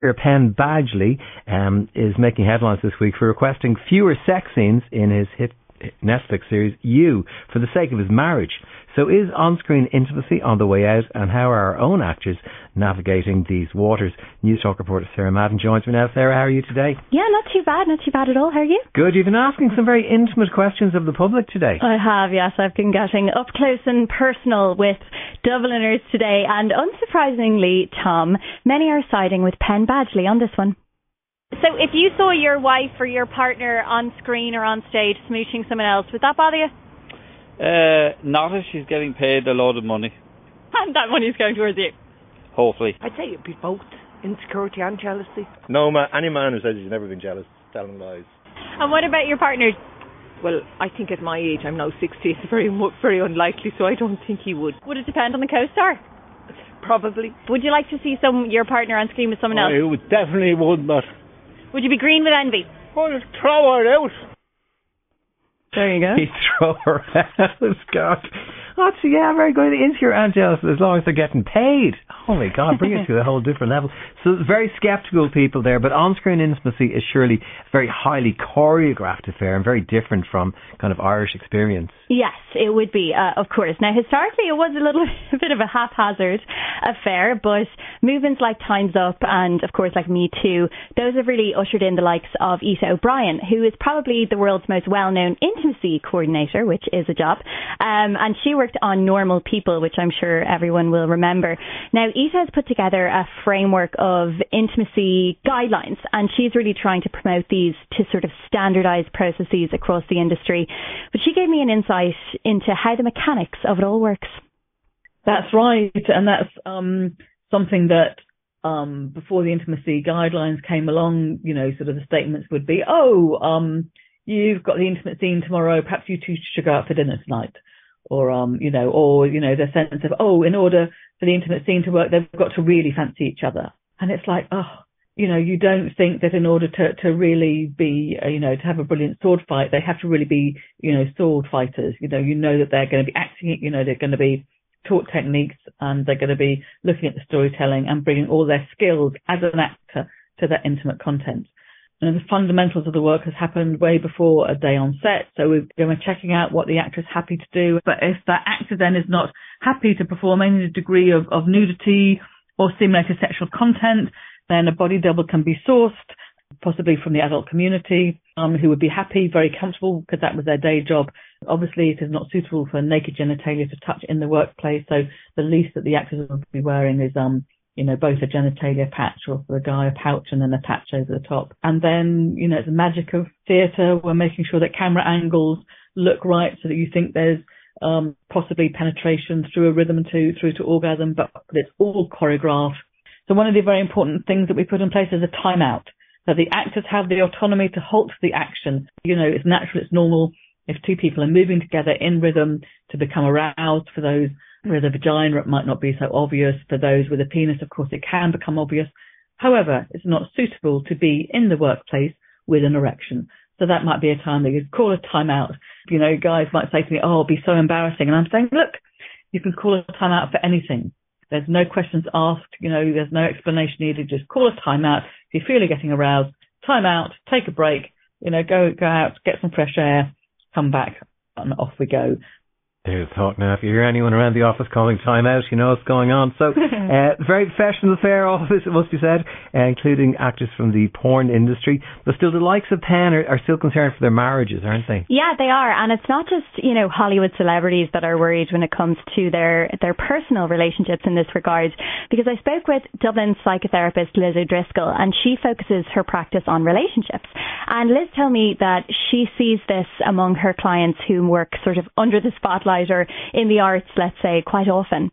Penn Badgley um, is making headlines this week for requesting fewer sex scenes in his hit Netflix series You for the sake of his marriage. So is on-screen intimacy on the way out and how are our own actors navigating these waters? News Talk reporter Sarah Madden joins me now. Sarah, how are you today? Yeah, not too bad, not too bad at all. How are you? Good. You've been asking some very intimate questions of the public today. I have, yes. I've been getting up close and personal with Dubliners today and unsurprisingly, Tom, many are siding with Penn Badgley on this one. So if you saw your wife or your partner on screen or on stage smooching someone else, would that bother you? Uh, not if she's getting paid a lot of money. And that money is going towards you. Hopefully. I'd say it'd be both insecurity and jealousy. No, man, any man who says he's never been jealous, is telling lies. And what about your partner? Well, I think at my age, I'm now 60, it's very, very unlikely, so I don't think he would. Would it depend on the co-star? Probably. Would you like to see some your partner on screen with someone else? I would definitely would, but Would you be green with envy? well, just throw her out. There you go. He throw her out, God. So yeah, very good. Insecure and jealous as long as they're getting paid. Oh my God, bring it to a whole different level. So very sceptical people there, but on-screen intimacy is surely a very highly choreographed affair and very different from kind of Irish experience. Yes, it would be, uh, of course. Now, historically, it was a little bit of a haphazard affair, but movements like Time's Up and, of course, like Me Too, those have really ushered in the likes of Ita O'Brien, who is probably the world's most well-known intimacy coordinator, which is a job. Um, and she worked on Normal People, which I'm sure everyone will remember. Now, Ita has put together a framework of intimacy guidelines, and she's really trying to promote these to sort of standardize processes across the industry. But she gave me an insight into how the mechanics of it all works. That's right, and that's um, something that um, before the intimacy guidelines came along, you know, sort of the statements would be, oh, um, you've got the intimate scene tomorrow, perhaps you two should go out for dinner tonight. Or, um, you know, or, you know, the sense of, oh, in order for the intimate scene to work, they've got to really fancy each other. And it's like, oh, you know, you don't think that in order to, to really be, uh, you know, to have a brilliant sword fight, they have to really be, you know, sword fighters. You know, you know that they're going to be acting it, you know, they're going to be taught techniques and they're going to be looking at the storytelling and bringing all their skills as an actor to that intimate content. And the fundamentals of the work has happened way before a day on set. So we're, checking out what the actor is happy to do. But if that actor then is not happy to perform any degree of, of nudity or simulated sexual content, then a body double can be sourced, possibly from the adult community, um, who would be happy, very comfortable, because that was their day job. Obviously, it is not suitable for naked genitalia to touch in the workplace, so the least that the actors will be wearing is, um, you know, both a genitalia patch or for the guy a pouch and then a patch over the top. And then, you know, it's the magic of theatre. We're making sure that camera angles look right so that you think there's um, possibly penetration through a rhythm to through to orgasm, but it's all choreographed. So one of the very important things that we put in place is a timeout. So the actors have the autonomy to halt the action. You know, it's natural, it's normal. If two people are moving together in rhythm to become aroused for those with a vagina, it might not be so obvious. For those with a penis, of course, it can become obvious. However, it's not suitable to be in the workplace with an erection. So that might be a time that you call a timeout. You know, guys might say to me, oh, it'll be so embarrassing. And I'm saying, look, you can call a timeout for anything. There's no questions asked. You know, there's no explanation needed. Just call a timeout. If you feel you're getting aroused, time out, take a break, you know, go, go out, get some fresh air, come back and off we go. There's talk now. If you hear anyone around the office calling time out, you know what's going on. So, uh, very professional affair, all of this, it must be said, uh, including actors from the porn industry. But still, the likes of Penn are, are, still concerned for their marriages, aren't they? Yeah, they are. And it's not just, you know, Hollywood celebrities that are worried when it comes to their, their personal relationships in this regard. Because I spoke with Dublin psychotherapist Liz O'Driscoll, and she focuses her practice on relationships. And Liz told me that she sees this among her clients who work sort of under the spotlight or in the arts, let's say, quite often.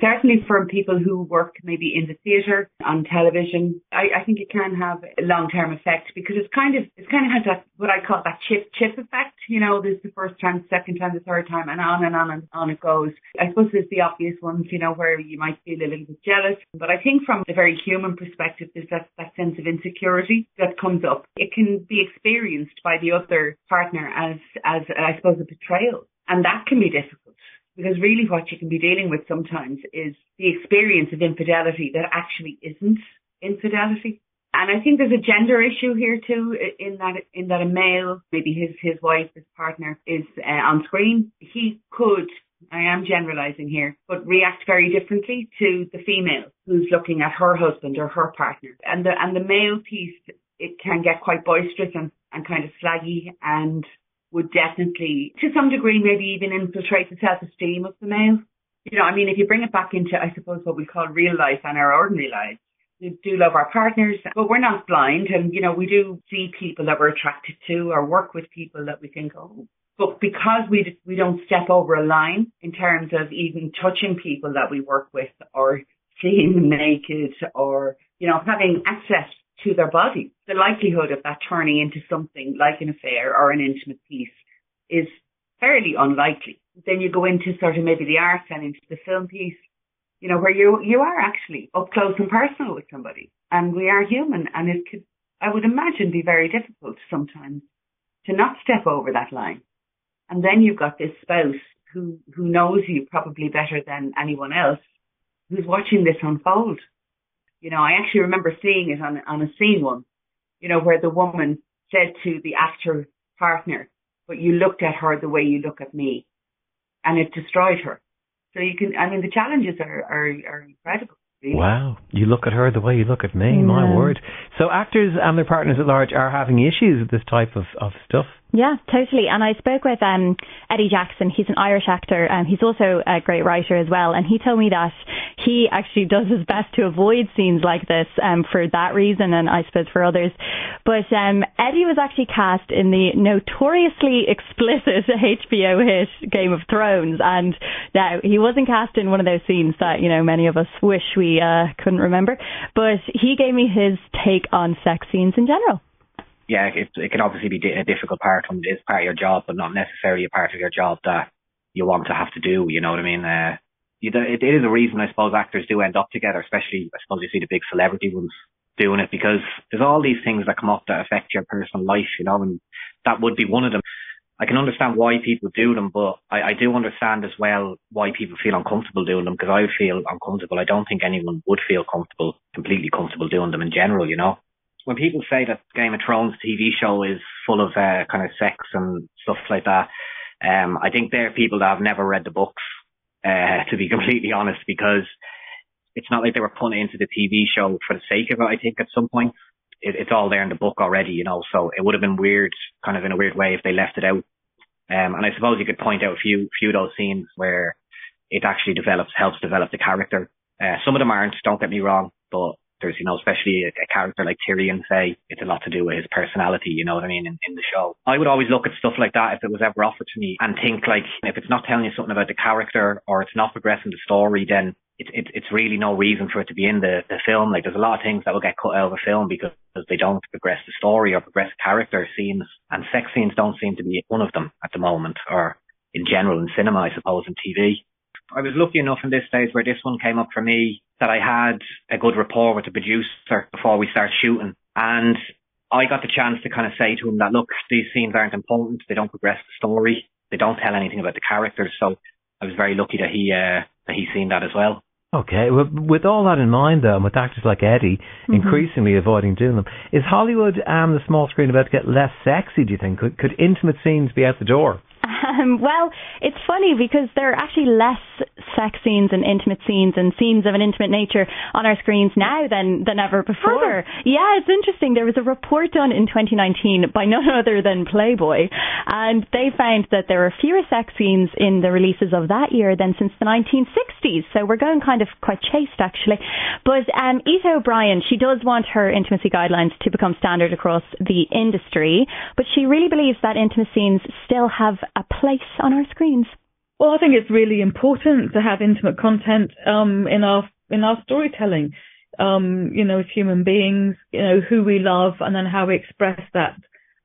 Certainly for people who work maybe in the theatre, on television, I, I think it can have a long-term effect because it's kind of, it's kind of has that, what I call that chip, chip effect. You know, there's the first time, second time, the third time, and on and on and on it goes. I suppose there's the obvious ones, you know, where you might feel a little bit jealous. But I think from the very human perspective, there's that, that sense of insecurity that comes up. It can be experienced by the other partner as, as, I suppose, a betrayal. And that can be difficult because really what you can be dealing with sometimes is the experience of infidelity that actually isn't infidelity. And I think there's a gender issue here too, in that in that a male, maybe his his wife, his partner, is uh, on screen. He could, I am generalising here, but react very differently to the female who's looking at her husband or her partner. And the and the male piece, it can get quite boisterous and, and kind of slaggy and would definitely, to some degree, maybe even infiltrate the self-esteem of the male. You know, I mean, if you bring it back into, I suppose, what we call real life and our ordinary lives, we do love our partners, but we're not blind. And, you know, we do see people that we're attracted to or work with people that we think, oh, but because we, we don't step over a line in terms of even touching people that we work with or seeing them naked or, you know, having access to their body, the likelihood of that turning into something like an affair or an intimate piece is fairly unlikely. Then you go into sort of maybe the art and into the film piece you know, where you you are actually up close and personal with somebody, and we are human, and it could, I would imagine, be very difficult sometimes to not step over that line. And then you've got this spouse who who knows you probably better than anyone else, who's watching this unfold. You know, I actually remember seeing it on on a scene one, you know, where the woman said to the actor partner, "But you looked at her the way you look at me," and it destroyed her so you can, I mean, the challenges are, are, are incredible. Really. Wow. You look at her the way you look at me, yeah. my word. So actors and their partners at large are having issues with this type of, of stuff. Yeah, totally. And I spoke with um, Eddie Jackson. He's an Irish actor and he's also a great writer as well. And he told me that he actually does his best to avoid scenes like this um, for that reason and I suppose for others. But um, Eddie was actually cast in the notoriously explicit HBO hit Game of Thrones. And now he wasn't cast in one of those scenes that, you know, many of us wish we uh, couldn't remember. But he gave me his take on sex scenes in general yeah, it, it can obviously be a difficult part when it is part of your job, but not necessarily a part of your job that you want to have to do. You know what I mean? Uh, you, it, it is a reason I suppose actors do end up together, especially I suppose you see the big celebrity ones doing it because there's all these things that come up that affect your personal life, you know, and that would be one of them. I can understand why people do them, but I, I do understand as well why people feel uncomfortable doing them because I feel uncomfortable. I don't think anyone would feel comfortable, completely comfortable doing them in general, you know when people say that Game of Thrones TV show is full of uh, kind of sex and stuff like that, um, I think they're people that have never read the books, uh, to be completely honest, because it's not like they were putting into the TV show for the sake of it. I think at some point it, it's all there in the book already, you know. So it would have been weird, kind of in a weird way, if they left it out. Um, and I suppose you could point out a few few of those scenes where it actually develops helps develop the character. Uh, some of them aren't. Don't get me wrong, but there's, you know, especially a, a, character like Tyrion, say, it's a lot to do with his personality, you know what I mean, in, in the show. I would always look at stuff like that if it was ever offered to me and think like, if it's not telling you something about the character or it's not progressing the story, then it's it's it's really no reason for it to be in the, the film. Like there's a lot of things that will get cut out of a film because they don't progress the story or progress character scenes and sex scenes don't seem to be one of them at the moment or in general in cinema, I suppose, and TV. I was lucky enough in this stage where this one came up for me that I had a good rapport with the producer before we start shooting. And I got the chance to kind of say to him that, look, these scenes aren't important. They don't progress the story. They don't tell anything about the characters. So I was very lucky that he, uh, that he's seen that as well. Okay, well, with all that in mind, though, and with actors like Eddie mm-hmm. increasingly avoiding doing them, is Hollywood and um, the small screen about to get less sexy? Do you think could could intimate scenes be out the door? Um, well, it's funny because there are actually less sex scenes and intimate scenes and scenes of an intimate nature on our screens now than, than ever before. Yeah, it's interesting. There was a report done in 2019 by none other than Playboy, and they found that there are fewer sex scenes in the releases of that year than since the 1960s. So we're going kind of quite chaste, actually. But um, O'Brien, she does want her intimacy guidelines to become standard across the industry, but she really believes that intimate scenes still have a place on our screens. Well, I think it's really important to have intimate content um, in our in our storytelling. Um, you know, as human beings, you know who we love, and then how we express that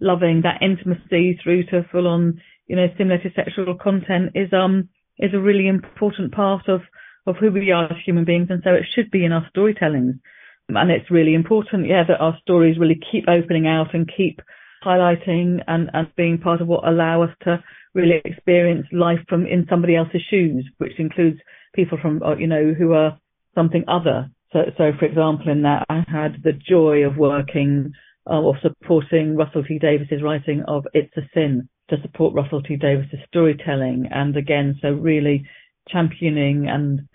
loving, that intimacy through to full on, you know, stimulated sexual content is um is a really important part of of who we are as human beings, and so it should be in our storytelling. And it's really important, yeah, that our stories really keep opening out and keep highlighting and, and being part of what allow us to really experience life from in somebody else's shoes, which includes people from uh, you know who are something other So, so for example, in that I had the joy of working uh, or supporting Russell T Davies's writing of It's a Sin to support Russell T Davies's storytelling, and again, so really championing and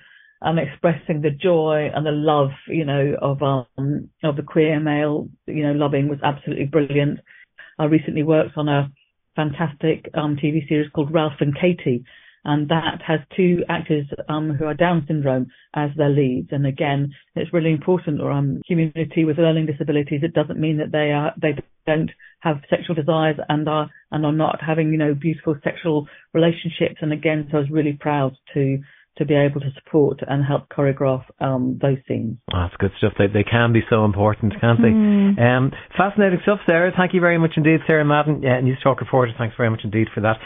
and expressing the joy and the love, you know, of um of the queer male, you know, loving was absolutely brilliant. I recently worked on a fantastic um TV series called Ralph and Katie, and that has two actors um, who are Down syndrome as their leads. And again, it's really important. Or um, community with learning disabilities. It doesn't mean that they are they don't have sexual desires and are and are not having you know beautiful sexual relationships. And again, so I was really proud to to be able to support and help choreograph um, those scenes. Oh, that's good stuff. They, they can be so important, can't they? Mm. Um, fascinating stuff, Sarah. Thank you very much indeed, Sarah Madden, yeah, News Talk reporter. Thanks very much indeed for that.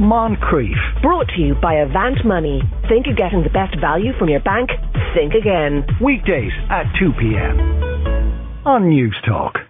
Moncrieff. Brought to you by Avant Money. Think you're getting the best value from your bank? Think again. Weekdays at 2 p.m. on News Talk.